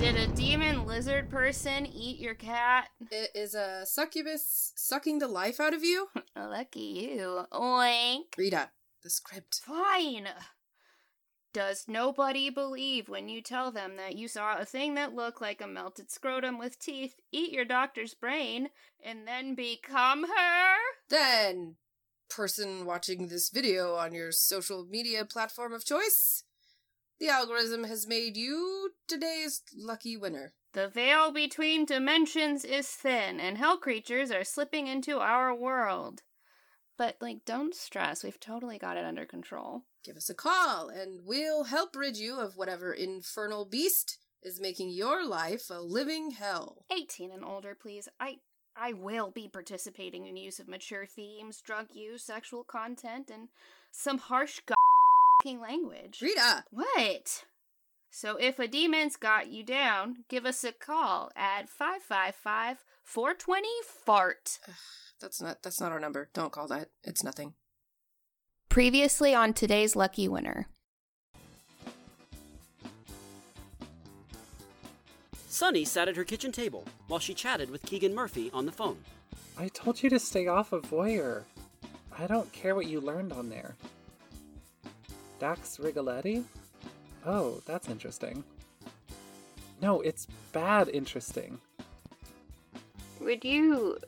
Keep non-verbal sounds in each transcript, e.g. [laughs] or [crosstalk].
Did a demon lizard person eat your cat? It is a succubus sucking the life out of you? [laughs] Lucky you. Oink. Rita, the script. Fine. Does nobody believe when you tell them that you saw a thing that looked like a melted scrotum with teeth eat your doctor's brain and then become her? Then, person watching this video on your social media platform of choice, the algorithm has made you today's lucky winner. The veil between dimensions is thin, and hell creatures are slipping into our world. But, like, don't stress. We've totally got it under control. Give us a call, and we'll help rid you of whatever infernal beast is making your life a living hell. 18 and older, please. I I will be participating in use of mature themes, drug use, sexual content, and some harsh language. Rita! What? So if a demon's got you down, give us a call at 555 420 fart. That's not that's not our number. Don't call that. It's nothing. Previously on today's lucky winner. Sunny sat at her kitchen table while she chatted with Keegan Murphy on the phone. I told you to stay off of Voyeur. I don't care what you learned on there. Dax Rigoletti? Oh, that's interesting. No, it's bad interesting. Would you.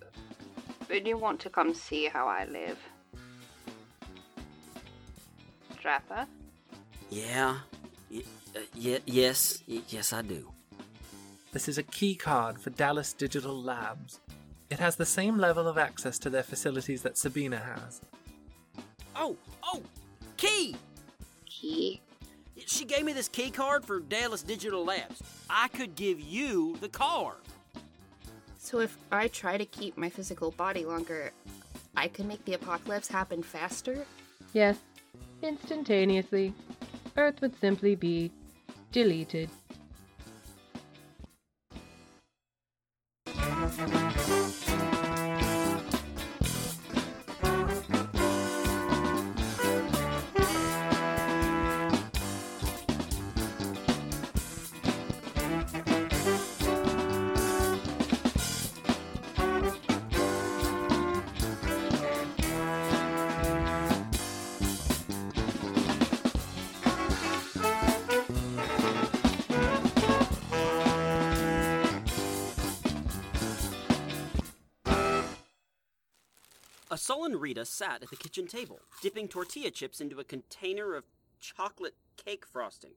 Would you want to come see how I live? Trapper? Yeah. Y- uh, y- yes. Y- yes, I do. This is a key card for Dallas Digital Labs. It has the same level of access to their facilities that Sabina has. Oh, oh, key! Key? She gave me this key card for Dallas Digital Labs. I could give you the card. So if I try to keep my physical body longer, I can make the apocalypse happen faster? Yes, instantaneously. Earth would simply be deleted. A sullen Rita sat at the kitchen table, dipping tortilla chips into a container of chocolate cake frosting.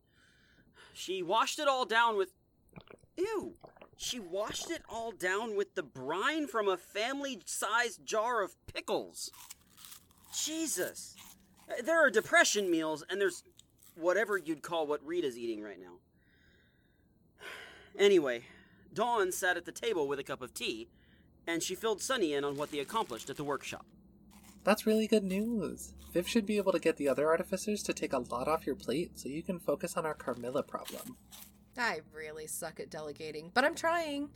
She washed it all down with. Ew! She washed it all down with the brine from a family sized jar of pickles. Jesus! There are depression meals, and there's whatever you'd call what Rita's eating right now. [sighs] Anyway, Dawn sat at the table with a cup of tea, and she filled Sunny in on what they accomplished at the workshop. That's really good news. Viv should be able to get the other artificers to take a lot off your plate so you can focus on our Carmilla problem. I really suck at delegating, but I'm trying.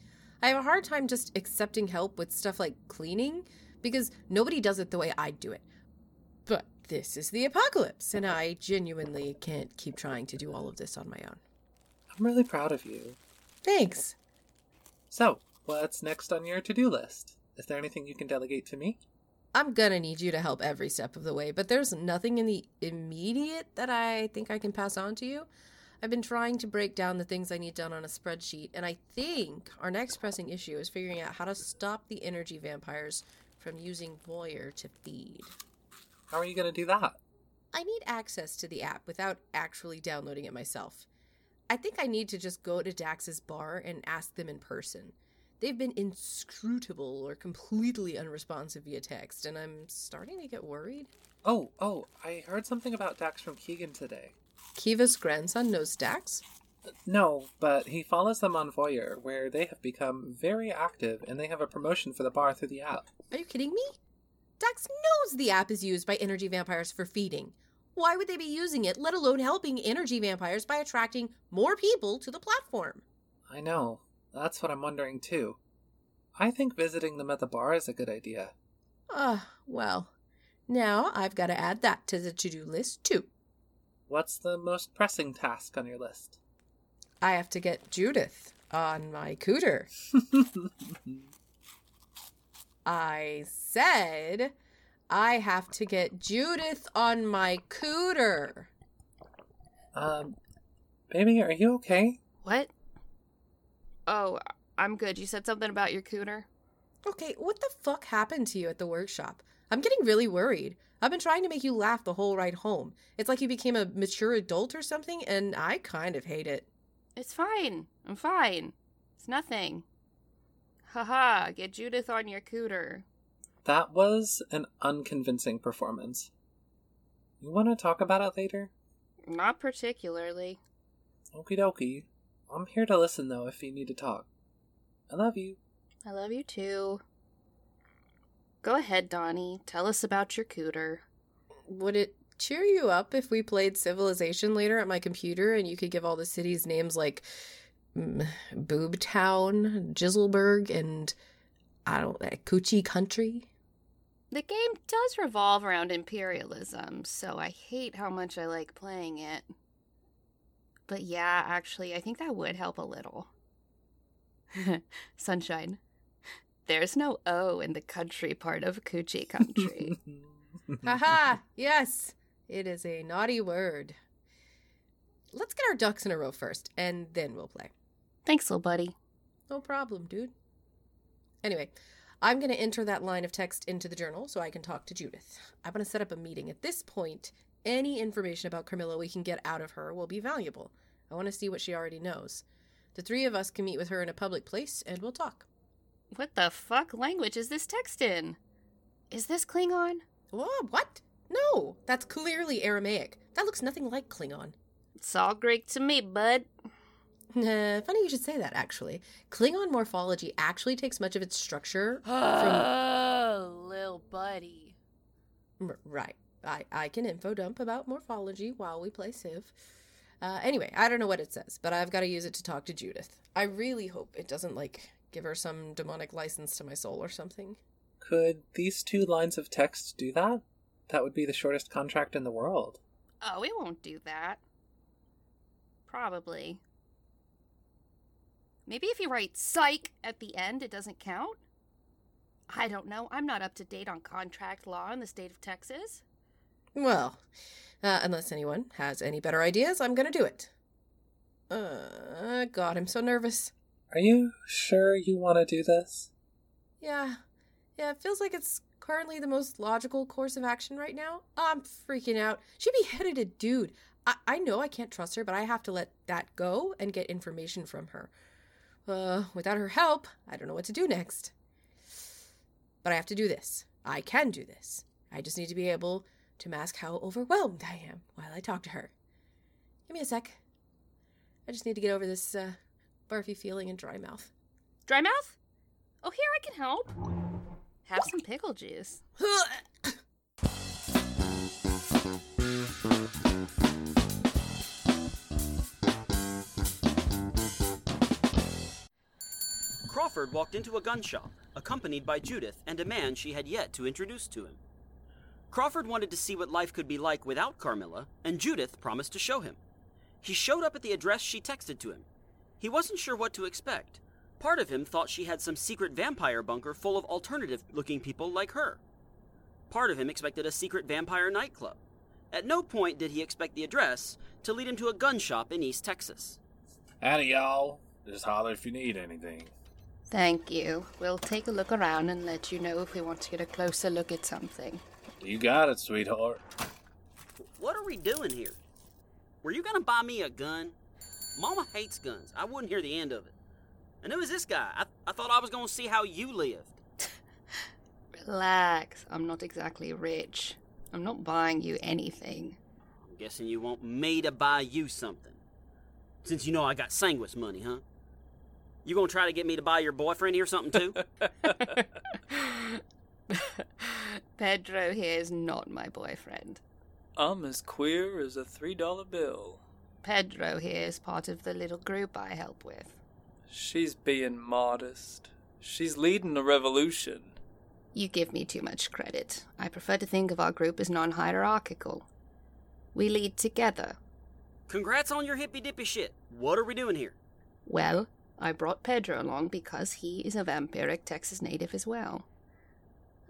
I have a hard time just accepting help with stuff like cleaning because nobody does it the way I do it. But this is the apocalypse, and I genuinely can't keep trying to do all of this on my own. I'm really proud of you. Thanks. So, what's next on your to do list? Is there anything you can delegate to me? I'm gonna need you to help every step of the way, but there's nothing in the immediate that I think I can pass on to you. I've been trying to break down the things I need done on a spreadsheet, and I think our next pressing issue is figuring out how to stop the energy vampires from using Voyeur to feed. How are you going to do that? I need access to the app without actually downloading it myself. I think I need to just go to Dax's bar and ask them in person. They've been inscrutable or completely unresponsive via text, and I'm starting to get worried. Oh, oh, I heard something about Dax from Keegan today. Kiva's grandson knows Dax? No, but he follows them on Voyeur, where they have become very active and they have a promotion for the bar through the app. Are you kidding me? Dax knows the app is used by energy vampires for feeding. Why would they be using it, let alone helping energy vampires by attracting more people to the platform? I know. That's what I'm wondering too. I think visiting them at the bar is a good idea. Ah, well. Now I've got to add that to the to do list, too. What's the most pressing task on your list? I have to get Judith on my cooter. [laughs] I said I have to get Judith on my cooter. Um, baby, are you okay? What? Oh, I'm good. You said something about your cooter? Okay, what the fuck happened to you at the workshop? I'm getting really worried. I've been trying to make you laugh the whole ride home. It's like you became a mature adult or something, and I kind of hate it. It's fine. I'm fine. It's nothing. Haha, get Judith on your cooter. That was an unconvincing performance. You want to talk about it later? Not particularly. Okie dokie. I'm here to listen though if you need to talk. I love you. I love you too. Go ahead, Donnie. Tell us about your cooter. Would it cheer you up if we played Civilization later at my computer and you could give all the cities names like mm, Boobtown, Jizzleburg, and I don't know, Coochie Country? The game does revolve around imperialism, so I hate how much I like playing it. But yeah, actually, I think that would help a little. [laughs] Sunshine. There's no O in the country part of Coochie Country. [laughs] Haha, yes, it is a naughty word. Let's get our ducks in a row first, and then we'll play. Thanks, little buddy. No problem, dude. Anyway, I'm going to enter that line of text into the journal so I can talk to Judith. I'm going to set up a meeting. At this point, any information about Carmilla we can get out of her will be valuable. I want to see what she already knows. The three of us can meet with her in a public place and we'll talk. What the fuck language is this text in? Is this Klingon? Whoa, what? No, that's clearly Aramaic. That looks nothing like Klingon. It's all Greek to me, bud. [laughs] Uh, funny you should say that, actually. Klingon morphology actually takes much of its structure [gasps] from. Oh, little buddy. Right. I, I can info dump about morphology while we play Civ. Uh, anyway, I don't know what it says, but I've got to use it to talk to Judith. I really hope it doesn't, like, give her some demonic license to my soul or something. Could these two lines of text do that? That would be the shortest contract in the world. Oh, it won't do that. Probably. Maybe if you write psych at the end, it doesn't count? I don't know. I'm not up to date on contract law in the state of Texas. Well, uh, unless anyone has any better ideas, I'm gonna do it. Uh, God, I'm so nervous. Are you sure you want to do this? Yeah, yeah, it feels like it's currently the most logical course of action right now. I'm freaking out. She beheaded a dude. I, I know I can't trust her, but I have to let that go and get information from her. Uh, without her help, I don't know what to do next. But I have to do this. I can do this. I just need to be able to mask how overwhelmed I am while I talk to her. Give me a sec. I just need to get over this uh, barfy feeling and dry mouth. Dry mouth? Oh, here, I can help. Have some pickle juice. Crawford walked into a gun shop, accompanied by Judith and a man she had yet to introduce to him. Crawford wanted to see what life could be like without Carmilla, and Judith promised to show him. He showed up at the address she texted to him. He wasn't sure what to expect. Part of him thought she had some secret vampire bunker full of alternative looking people like her. Part of him expected a secret vampire nightclub. At no point did he expect the address to lead him to a gun shop in East Texas. Howdy, y'all. Just holler if you need anything. Thank you. We'll take a look around and let you know if we want to get a closer look at something. You got it, sweetheart. What are we doing here? Were you gonna buy me a gun? Mama hates guns. I wouldn't hear the end of it. And who is this guy? I, I thought I was gonna see how you lived. [laughs] Relax. I'm not exactly rich. I'm not buying you anything. I'm guessing you want me to buy you something. Since you know I got sanguis money, huh? You gonna try to get me to buy your boyfriend here something too? [laughs] Pedro here is not my boyfriend. I'm as queer as a three dollar bill. Pedro here is part of the little group I help with. She's being modest. She's leading a revolution. You give me too much credit. I prefer to think of our group as non hierarchical. We lead together. congrats on your hippy dippy shit. What are we doing here? Well, I brought Pedro along because he is a vampiric Texas native as well.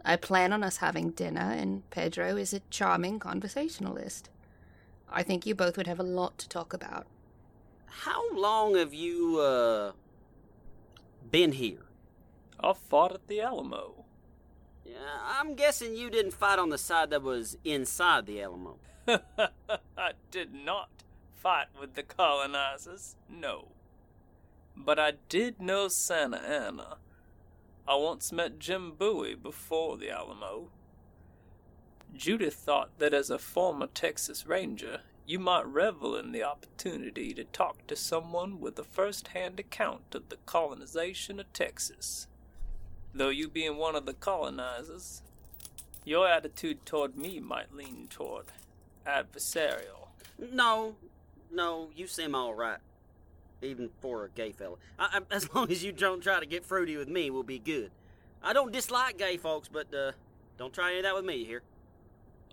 I plan on us having dinner, and Pedro is a charming conversationalist. I think you both would have a lot to talk about. How long have you, uh, been here? I fought at the Alamo. Yeah, I'm guessing you didn't fight on the side that was inside the Alamo. [laughs] I did not fight with the colonizers, no. But I did know Santa Anna. I once met Jim Bowie before the Alamo. Judith thought that as a former Texas Ranger, you might revel in the opportunity to talk to someone with a first hand account of the colonization of Texas. Though you being one of the colonizers, your attitude toward me might lean toward adversarial. No, no, you seem all right. Even for a gay fella. I, I, as [laughs] long as you don't try to get fruity with me, we'll be good. I don't dislike gay folks, but uh, don't try any of that with me, you hear?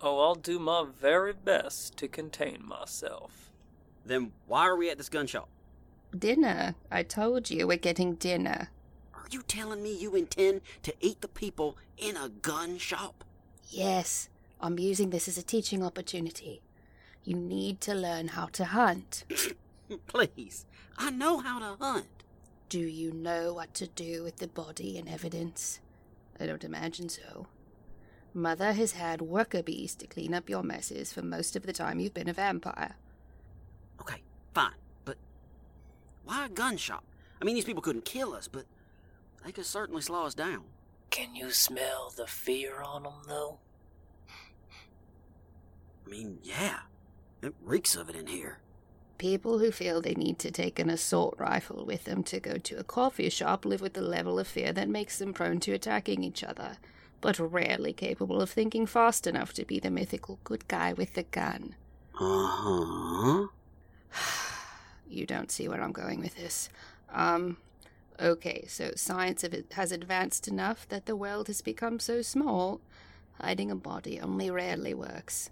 Oh, I'll do my very best to contain myself. Then why are we at this gun shop? Dinner. I told you we're getting dinner. Are you telling me you intend to eat the people in a gun shop? Yes, I'm using this as a teaching opportunity. You need to learn how to hunt. [laughs] Please, I know how to hunt. Do you know what to do with the body and evidence? I don't imagine so. Mother has had worker bees to clean up your messes for most of the time you've been a vampire. Okay, fine, but why a gun shop? I mean, these people couldn't kill us, but they could certainly slow us down. Can you smell the fear on them, though? I mean, yeah, it reeks of it in here. People who feel they need to take an assault rifle with them to go to a coffee shop live with a level of fear that makes them prone to attacking each other, but rarely capable of thinking fast enough to be the mythical good guy with the gun. Uh huh. [sighs] you don't see where I'm going with this. Um, okay, so science has advanced enough that the world has become so small, hiding a body only rarely works.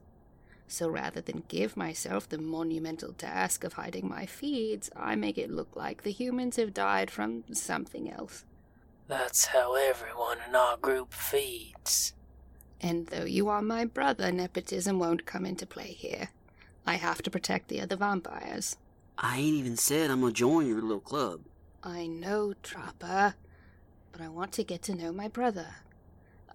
So rather than give myself the monumental task of hiding my feeds, I make it look like the humans have died from something else. That's how everyone in our group feeds. And though you are my brother, nepotism won't come into play here. I have to protect the other vampires. I ain't even said I'm gonna join your little club. I know, Trapper, but I want to get to know my brother.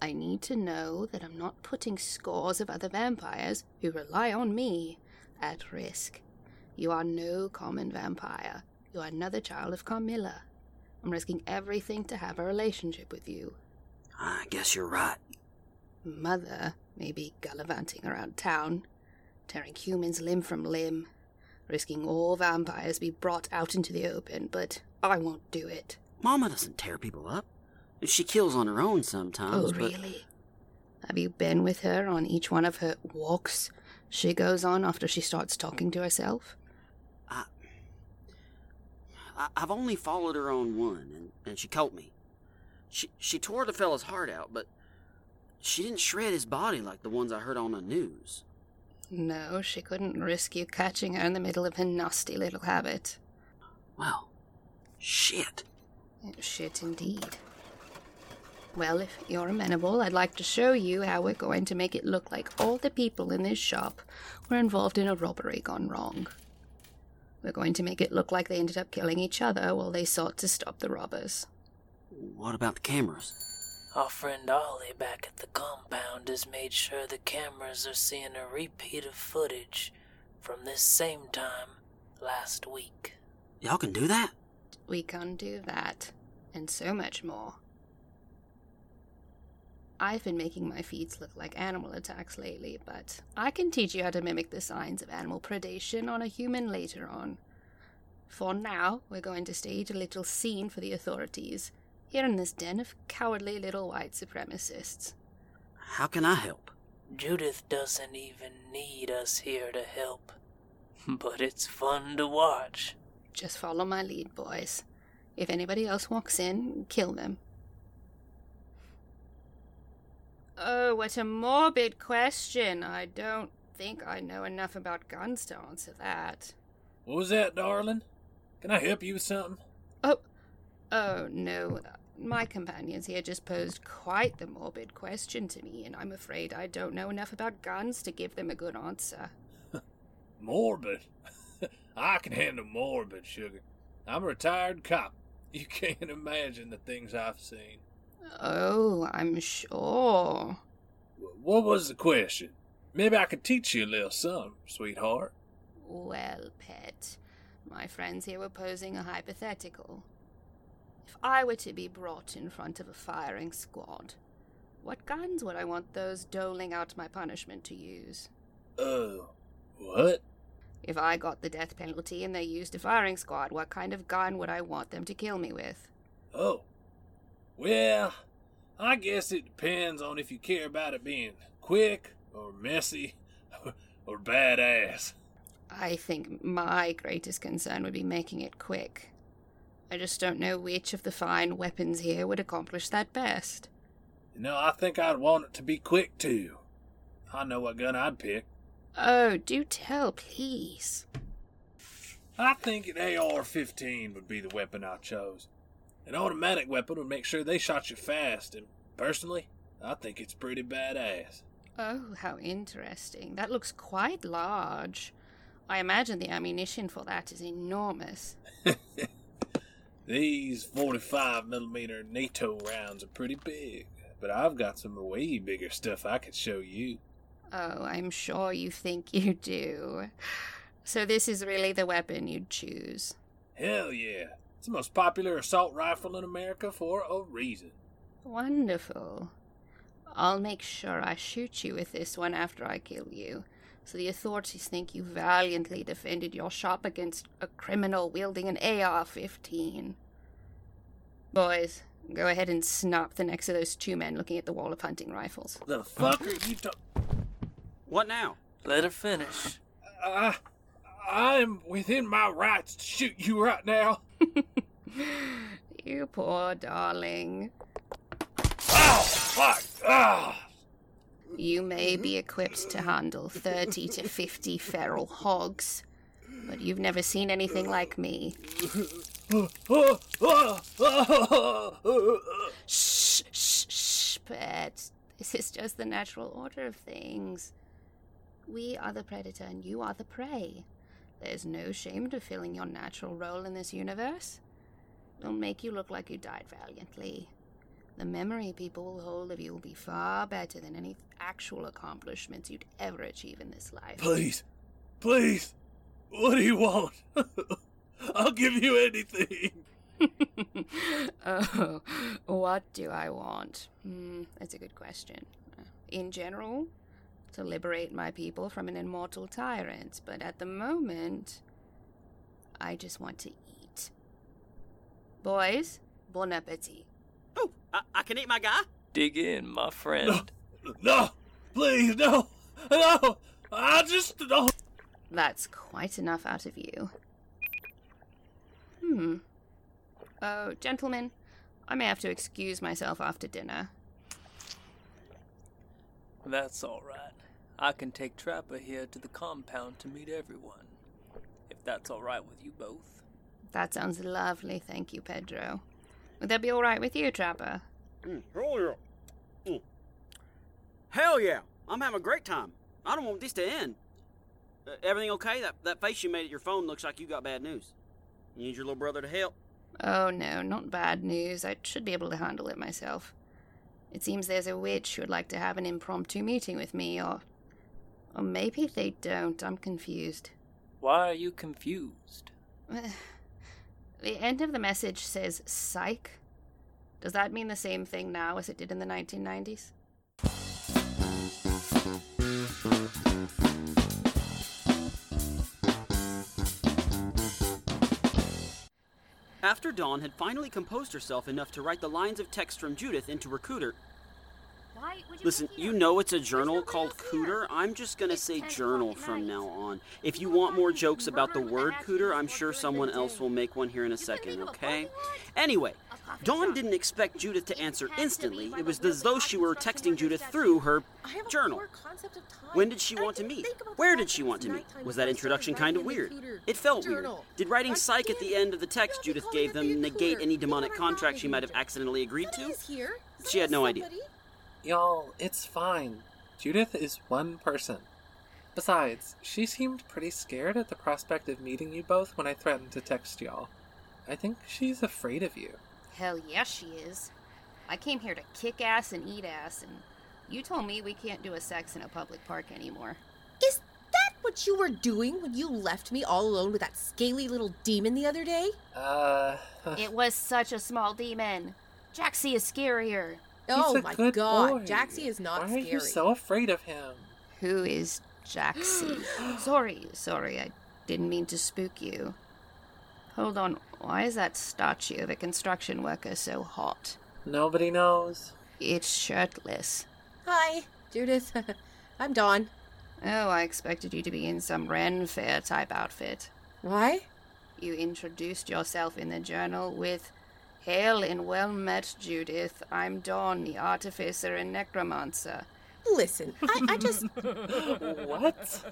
I need to know that I'm not putting scores of other vampires who rely on me at risk. You are no common vampire. You are another child of Carmilla. I'm risking everything to have a relationship with you. I guess you're right. Mother may be gallivanting around town, tearing humans limb from limb, risking all vampires be brought out into the open, but I won't do it. Mama doesn't tear people up. She kills on her own sometimes. Oh, really? Have you been with her on each one of her walks she goes on after she starts talking to herself? I, I've only followed her on one, and, and she caught me. She she tore the fella's heart out, but she didn't shred his body like the ones I heard on the news. No, she couldn't risk you catching her in the middle of her nasty little habit. Well, shit. Shit indeed. Well, if you're amenable, I'd like to show you how we're going to make it look like all the people in this shop were involved in a robbery gone wrong. We're going to make it look like they ended up killing each other while they sought to stop the robbers. What about the cameras? Our friend Ollie back at the compound has made sure the cameras are seeing a repeat of footage from this same time last week. Y'all can do that? We can do that, and so much more. I've been making my feeds look like animal attacks lately, but I can teach you how to mimic the signs of animal predation on a human later on. For now, we're going to stage a little scene for the authorities, here in this den of cowardly little white supremacists. How can I help? Judith doesn't even need us here to help. [laughs] But it's fun to watch. Just follow my lead, boys. If anybody else walks in, kill them. Oh, what a morbid question. I don't think I know enough about guns to answer that. What was that, darling? Can I help you with something? Oh, oh no. My companions here just posed quite the morbid question to me, and I'm afraid I don't know enough about guns to give them a good answer. [laughs] Morbid? [laughs] I can handle morbid, sugar. I'm a retired cop. You [laughs] can't imagine the things I've seen. Oh, I'm sure. What was the question? Maybe I could teach you a little something, sweetheart. Well, pet, my friends here were posing a hypothetical. If I were to be brought in front of a firing squad, what guns would I want those doling out my punishment to use? Uh, what? If I got the death penalty and they used a firing squad, what kind of gun would I want them to kill me with? Oh. Well, I guess it depends on if you care about it being quick or messy [laughs] or badass. I think my greatest concern would be making it quick. I just don't know which of the fine weapons here would accomplish that best. You know, I think I'd want it to be quick too. I know what gun I'd pick. Oh, do tell, please. I think an AR 15 would be the weapon I chose. An automatic weapon would make sure they shot you fast, and personally, I think it's pretty badass. Oh, how interesting. That looks quite large. I imagine the ammunition for that is enormous. [laughs] These 45 millimeter NATO rounds are pretty big, but I've got some way bigger stuff I could show you. Oh, I'm sure you think [laughs] you do. So, this is really the weapon you'd choose. Hell yeah. It's the most popular assault rifle in America for a reason. Wonderful. I'll make sure I shoot you with this one after I kill you, so the authorities think you valiantly defended your shop against a criminal wielding an AR 15. Boys, go ahead and snap the necks of those two men looking at the wall of hunting rifles. The fuck are you ta- What now? Let her finish. I, I'm within my rights to shoot you right now. [laughs] You poor darling. Oh, fuck. Ah. You may be equipped to handle 30 to 50 feral hogs, but you've never seen anything like me. Shh, shh, shh, pet. This is just the natural order of things. We are the predator and you are the prey. There's no shame to filling your natural role in this universe. It'll make you look like you died valiantly. The memory people will hold of you will be far better than any actual accomplishments you'd ever achieve in this life. Please, please, what do you want? [laughs] I'll give you anything. [laughs] oh, what do I want? Hmm, that's a good question. In general, to liberate my people from an immortal tyrant, but at the moment, I just want to eat. Boys, bon appetit. Oh, I, I can eat my guy? Dig in, my friend. No, please, no, no. I just don't. That's quite enough out of you. Hmm. Oh, gentlemen, I may have to excuse myself after dinner. That's all right. I can take Trapper here to the compound to meet everyone. If that's all right with you both. That sounds lovely, thank you, Pedro. Would that be all right with you, Trapper? Mm, hell yeah. Mm. Hell yeah. I'm having a great time. I don't want this to end. Uh, everything okay? That, that face you made at your phone looks like you got bad news. You need your little brother to help? Oh no, not bad news. I should be able to handle it myself. It seems there's a witch who would like to have an impromptu meeting with me, or. Or maybe they don't. I'm confused. Why are you confused? [sighs] The end of the message says psych. Does that mean the same thing now as it did in the 1990s? After Dawn had finally composed herself enough to write the lines of text from Judith into her cooter. Listen, you know it's a journal called Cooter. I'm just gonna say journal from now on. If you want more jokes about the word cooter, I'm sure someone else will make one here in a second, okay? Anyway, Dawn didn't expect Judith to answer instantly. It was as though she were texting Judith through her journal. When did she want to meet? Where did she want to meet? Was that introduction kind of weird? It felt weird. Did writing psych at the end of the text Judith gave them negate any demonic contract she might have accidentally agreed to? She had no idea. Y'all, it's fine. Judith is one person. Besides, she seemed pretty scared at the prospect of meeting you both when I threatened to text y'all. I think she's afraid of you. Hell yes, she is. I came here to kick ass and eat ass, and you told me we can't do a sex in a public park anymore. Is that what you were doing when you left me all alone with that scaly little demon the other day? Uh. [laughs] It was such a small demon. Jaxie is scarier. Oh a my good god, boy. Jaxie is not Why scary. are you so afraid of him? Who is Jaxie? [gasps] sorry, sorry, I didn't mean to spook you. Hold on, why is that statue of a construction worker so hot? Nobody knows. It's shirtless. Hi, Judith. [laughs] I'm Dawn. Oh, I expected you to be in some Ren Fair type outfit. Why? You introduced yourself in the journal with Hail and well met, Judith. I'm Dawn, the artificer and necromancer. Listen, I, I just. [laughs] What?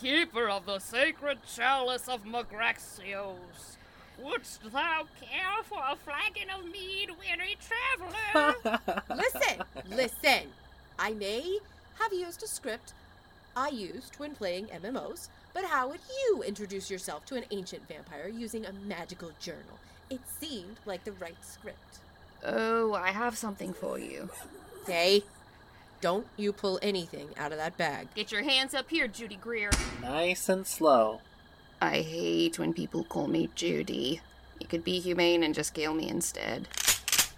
Keeper of the sacred chalice of Magraxios. Wouldst thou care for a flagon of mead, weary traveler? [laughs] listen, listen. I may have used a script I used when playing MMOs, but how would you introduce yourself to an ancient vampire using a magical journal? It seemed like the right script. Oh, I have something for you. Hey, don't you pull anything out of that bag. Get your hands up here, Judy Greer. nice and slow. I hate when people call me Judy. You could be humane and just kill me instead.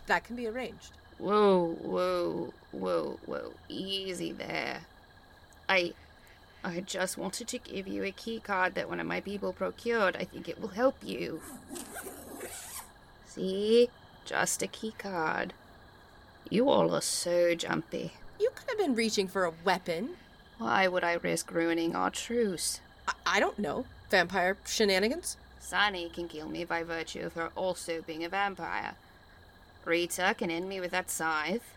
That can be arranged. Whoa, whoa, whoa, whoa. Easy there. I. I just wanted to give you a key card that one of my people procured. I think it will help you. See? Just a key card. You all are so jumpy. You could have been reaching for a weapon. Why would I risk ruining our truce? I, I don't know. Vampire shenanigans? Sunny can kill me by virtue of her also being a vampire. Rita can end me with that scythe.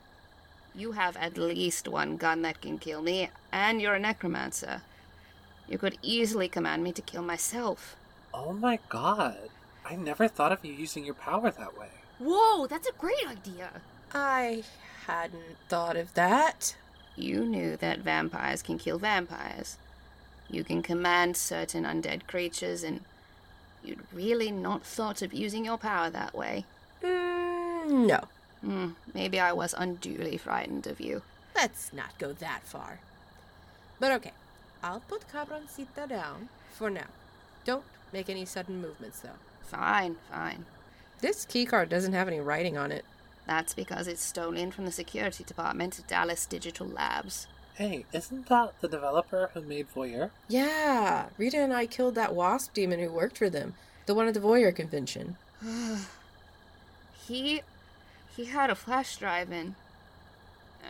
You have at least one gun that can kill me, and you're a necromancer. You could easily command me to kill myself. Oh my god. I never thought of you using your power that way. Whoa, that's a great idea. I hadn't thought of that. You knew that vampires can kill vampires. You can command certain undead creatures, and you'd really not thought of using your power that way. Mm, no. Hmm, maybe I was unduly frightened of you. Let's not go that far. But okay, I'll put Cabroncita down for now. Don't make any sudden movements, though. Fine, fine. This keycard doesn't have any writing on it. That's because it's stolen from the security department at Dallas Digital Labs. Hey, isn't that the developer who made Voyeur? Yeah, Rita and I killed that wasp demon who worked for them, the one at the Voyeur convention. [sighs] he he had a flash drive and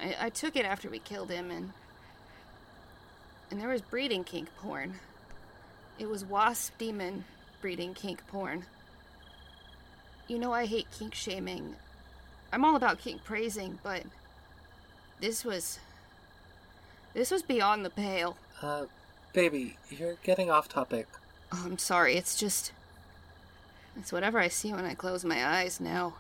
I, I took it after we killed him and and there was breeding kink porn. It was wasp demon breeding kink porn. You know I hate kink shaming. I'm all about kink praising, but this was this was beyond the pale. Uh, baby, you're getting off topic. Oh, I'm sorry, it's just it's whatever I see when I close my eyes now.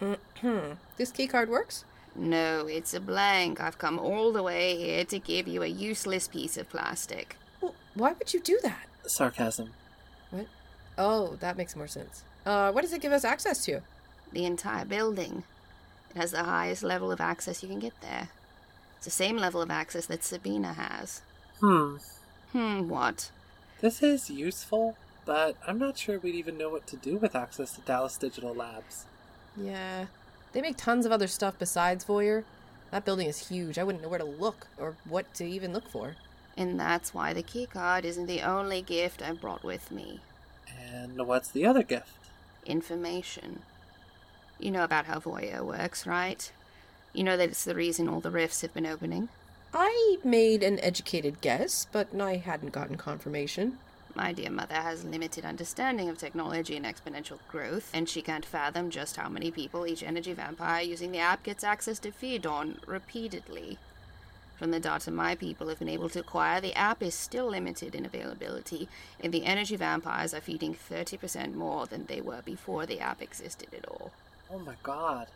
Hmm. This keycard works? No, it's a blank. I've come all the way here to give you a useless piece of plastic. Well, why would you do that? Sarcasm. What? Oh, that makes more sense. Uh, what does it give us access to? The entire building. It has the highest level of access you can get there. It's the same level of access that Sabina has. Hmm. Hmm, what? This is useful, but I'm not sure we'd even know what to do with access to Dallas Digital Labs. Yeah. They make tons of other stuff besides Voyeur. That building is huge. I wouldn't know where to look or what to even look for. And that's why the keycard isn't the only gift I brought with me. And what's the other gift? Information. You know about how Voyeur works, right? You know that it's the reason all the rifts have been opening. I made an educated guess, but I hadn't gotten confirmation. My dear mother has limited understanding of technology and exponential growth, and she can't fathom just how many people each energy vampire using the app gets access to feed on repeatedly. From the data my people have been able to acquire, the app is still limited in availability, and the energy vampires are feeding 30% more than they were before the app existed at all. Oh my god.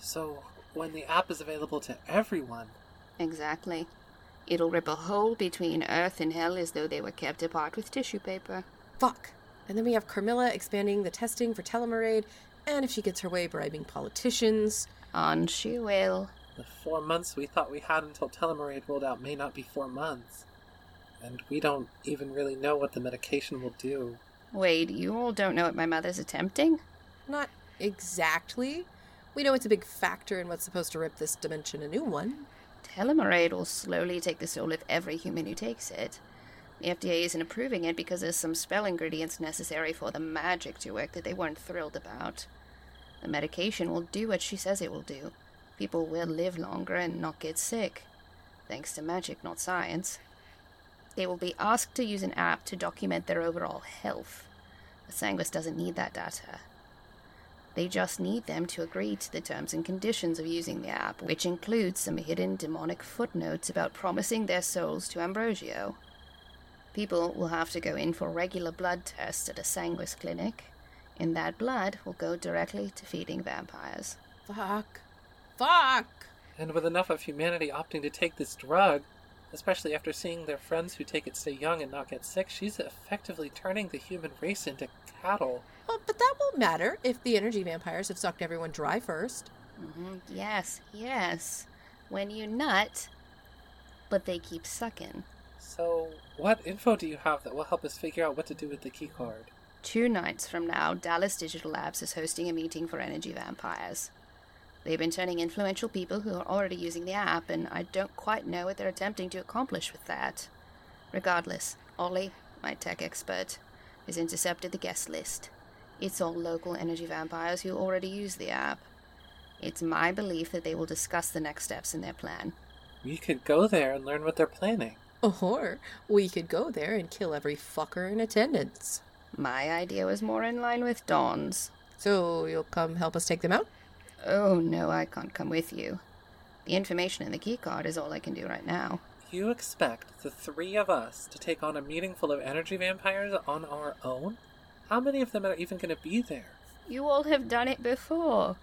So, when the app is available to everyone, Exactly. It'll rip a hole between Earth and Hell as though they were kept apart with tissue paper. Fuck. And then we have Carmilla expanding the testing for telomerade, and if she gets her way, bribing politicians. And she will. the four months we thought we had until Telomerade rolled out may not be four months. And we don't even really know what the medication will do. Wait, you all don't know what my mother's attempting? Not exactly. We know it's a big factor in what's supposed to rip this dimension a new one. Telomerade will slowly take the soul of every human who takes it. The FDA isn't approving it because there's some spell ingredients necessary for the magic to work that they weren't thrilled about. The medication will do what she says it will do. People will live longer and not get sick. Thanks to magic, not science. They will be asked to use an app to document their overall health. The Sanguis doesn't need that data. They just need them to agree to the terms and conditions of using the app, which includes some hidden demonic footnotes about promising their souls to Ambrosio. People will have to go in for regular blood tests at a Sanguis clinic, and that blood will go directly to feeding vampires. Fuck. Fuck! And with enough of humanity opting to take this drug, especially after seeing their friends who take it stay young and not get sick, she's effectively turning the human race into cattle. Well, but that won't matter if the energy vampires have sucked everyone dry first. hmm Yes, yes. When you nut, but they keep sucking. So, what info do you have that will help us figure out what to do with the keycard? Two nights from now, Dallas Digital Labs is hosting a meeting for energy vampires. They've been turning influential people who are already using the app, and I don't quite know what they're attempting to accomplish with that. Regardless, Ollie, my tech expert, has intercepted the guest list. It's all local energy vampires who already use the app. It's my belief that they will discuss the next steps in their plan. We could go there and learn what they're planning. Or we could go there and kill every fucker in attendance. My idea was more in line with Dawn's. So you'll come help us take them out? Oh no, I can't come with you. The information in the keycard is all I can do right now. You expect the three of us to take on a meeting full of energy vampires on our own? How many of them are even going to be there? You all have done it before.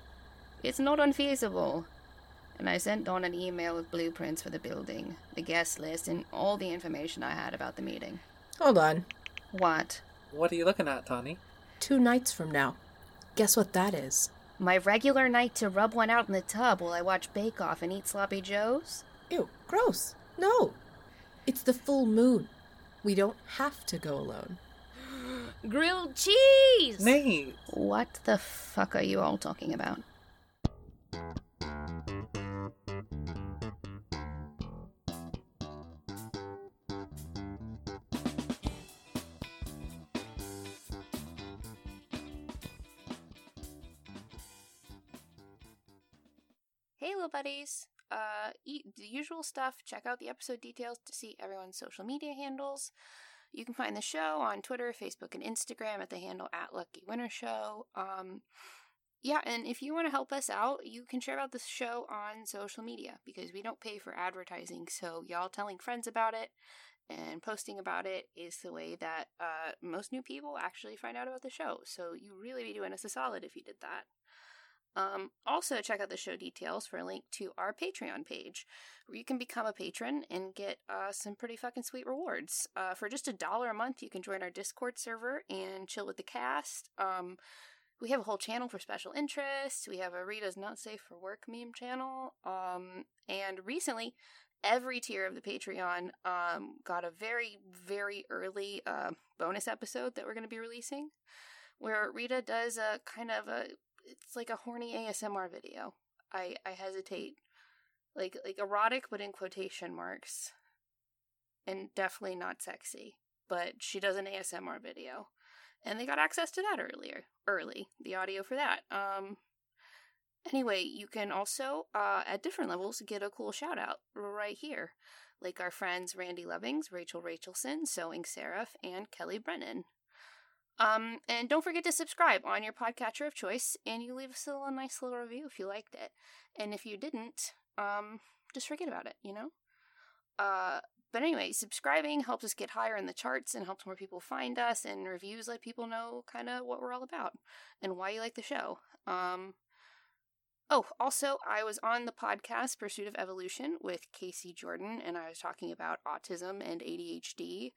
It's not unfeasible. And I sent Dawn an email with blueprints for the building, the guest list, and all the information I had about the meeting. Hold on. What? What are you looking at, Tawny? Two nights from now. Guess what that is? My regular night to rub one out in the tub while I watch Bake Off and eat sloppy joes? Ew, gross. No. It's the full moon. We don't have to go alone. [gasps] Grilled cheese! Nate! What the fuck are you all talking about? Hey, little buddies. Uh, e- the usual stuff. Check out the episode details to see everyone's social media handles. You can find the show on Twitter, Facebook, and Instagram at the handle at Lucky Winner Show. Um, yeah, and if you want to help us out, you can share about this show on social media because we don't pay for advertising. So y'all telling friends about it and posting about it is the way that uh, most new people actually find out about the show. So you really be doing us a solid if you did that. Um, also, check out the show details for a link to our Patreon page, where you can become a patron and get uh, some pretty fucking sweet rewards. Uh, for just a dollar a month, you can join our Discord server and chill with the cast. Um, we have a whole channel for special interests. We have a Rita's Not Safe for Work meme channel. Um, and recently, every tier of the Patreon um, got a very, very early uh, bonus episode that we're going to be releasing, where Rita does a kind of a it's like a horny ASMR video. I I hesitate, like like erotic, but in quotation marks, and definitely not sexy. But she does an ASMR video, and they got access to that earlier, early the audio for that. Um. Anyway, you can also uh, at different levels get a cool shout out right here. like our friends Randy Lovings, Rachel Rachelson, Sewing Seraph, and Kelly Brennan. Um, and don't forget to subscribe on your podcatcher of choice, and you leave us a little, nice little review if you liked it. And if you didn't, um, just forget about it, you know? Uh, but anyway, subscribing helps us get higher in the charts and helps more people find us, and reviews let people know kind of what we're all about and why you like the show. Um, oh, also, I was on the podcast Pursuit of Evolution with Casey Jordan, and I was talking about autism and ADHD.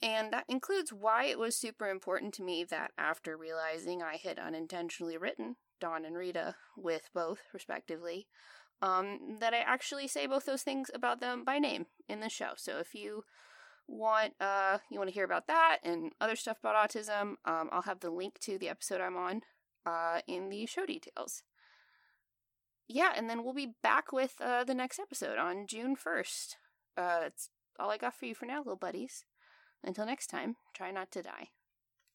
And that includes why it was super important to me that after realizing I had unintentionally written Don and Rita with both, respectively, um, that I actually say both those things about them by name in the show. So if you want uh you want to hear about that and other stuff about autism, um, I'll have the link to the episode I'm on uh in the show details. Yeah, and then we'll be back with uh the next episode on June 1st. Uh that's all I got for you for now, little buddies. Until next time, try not to die.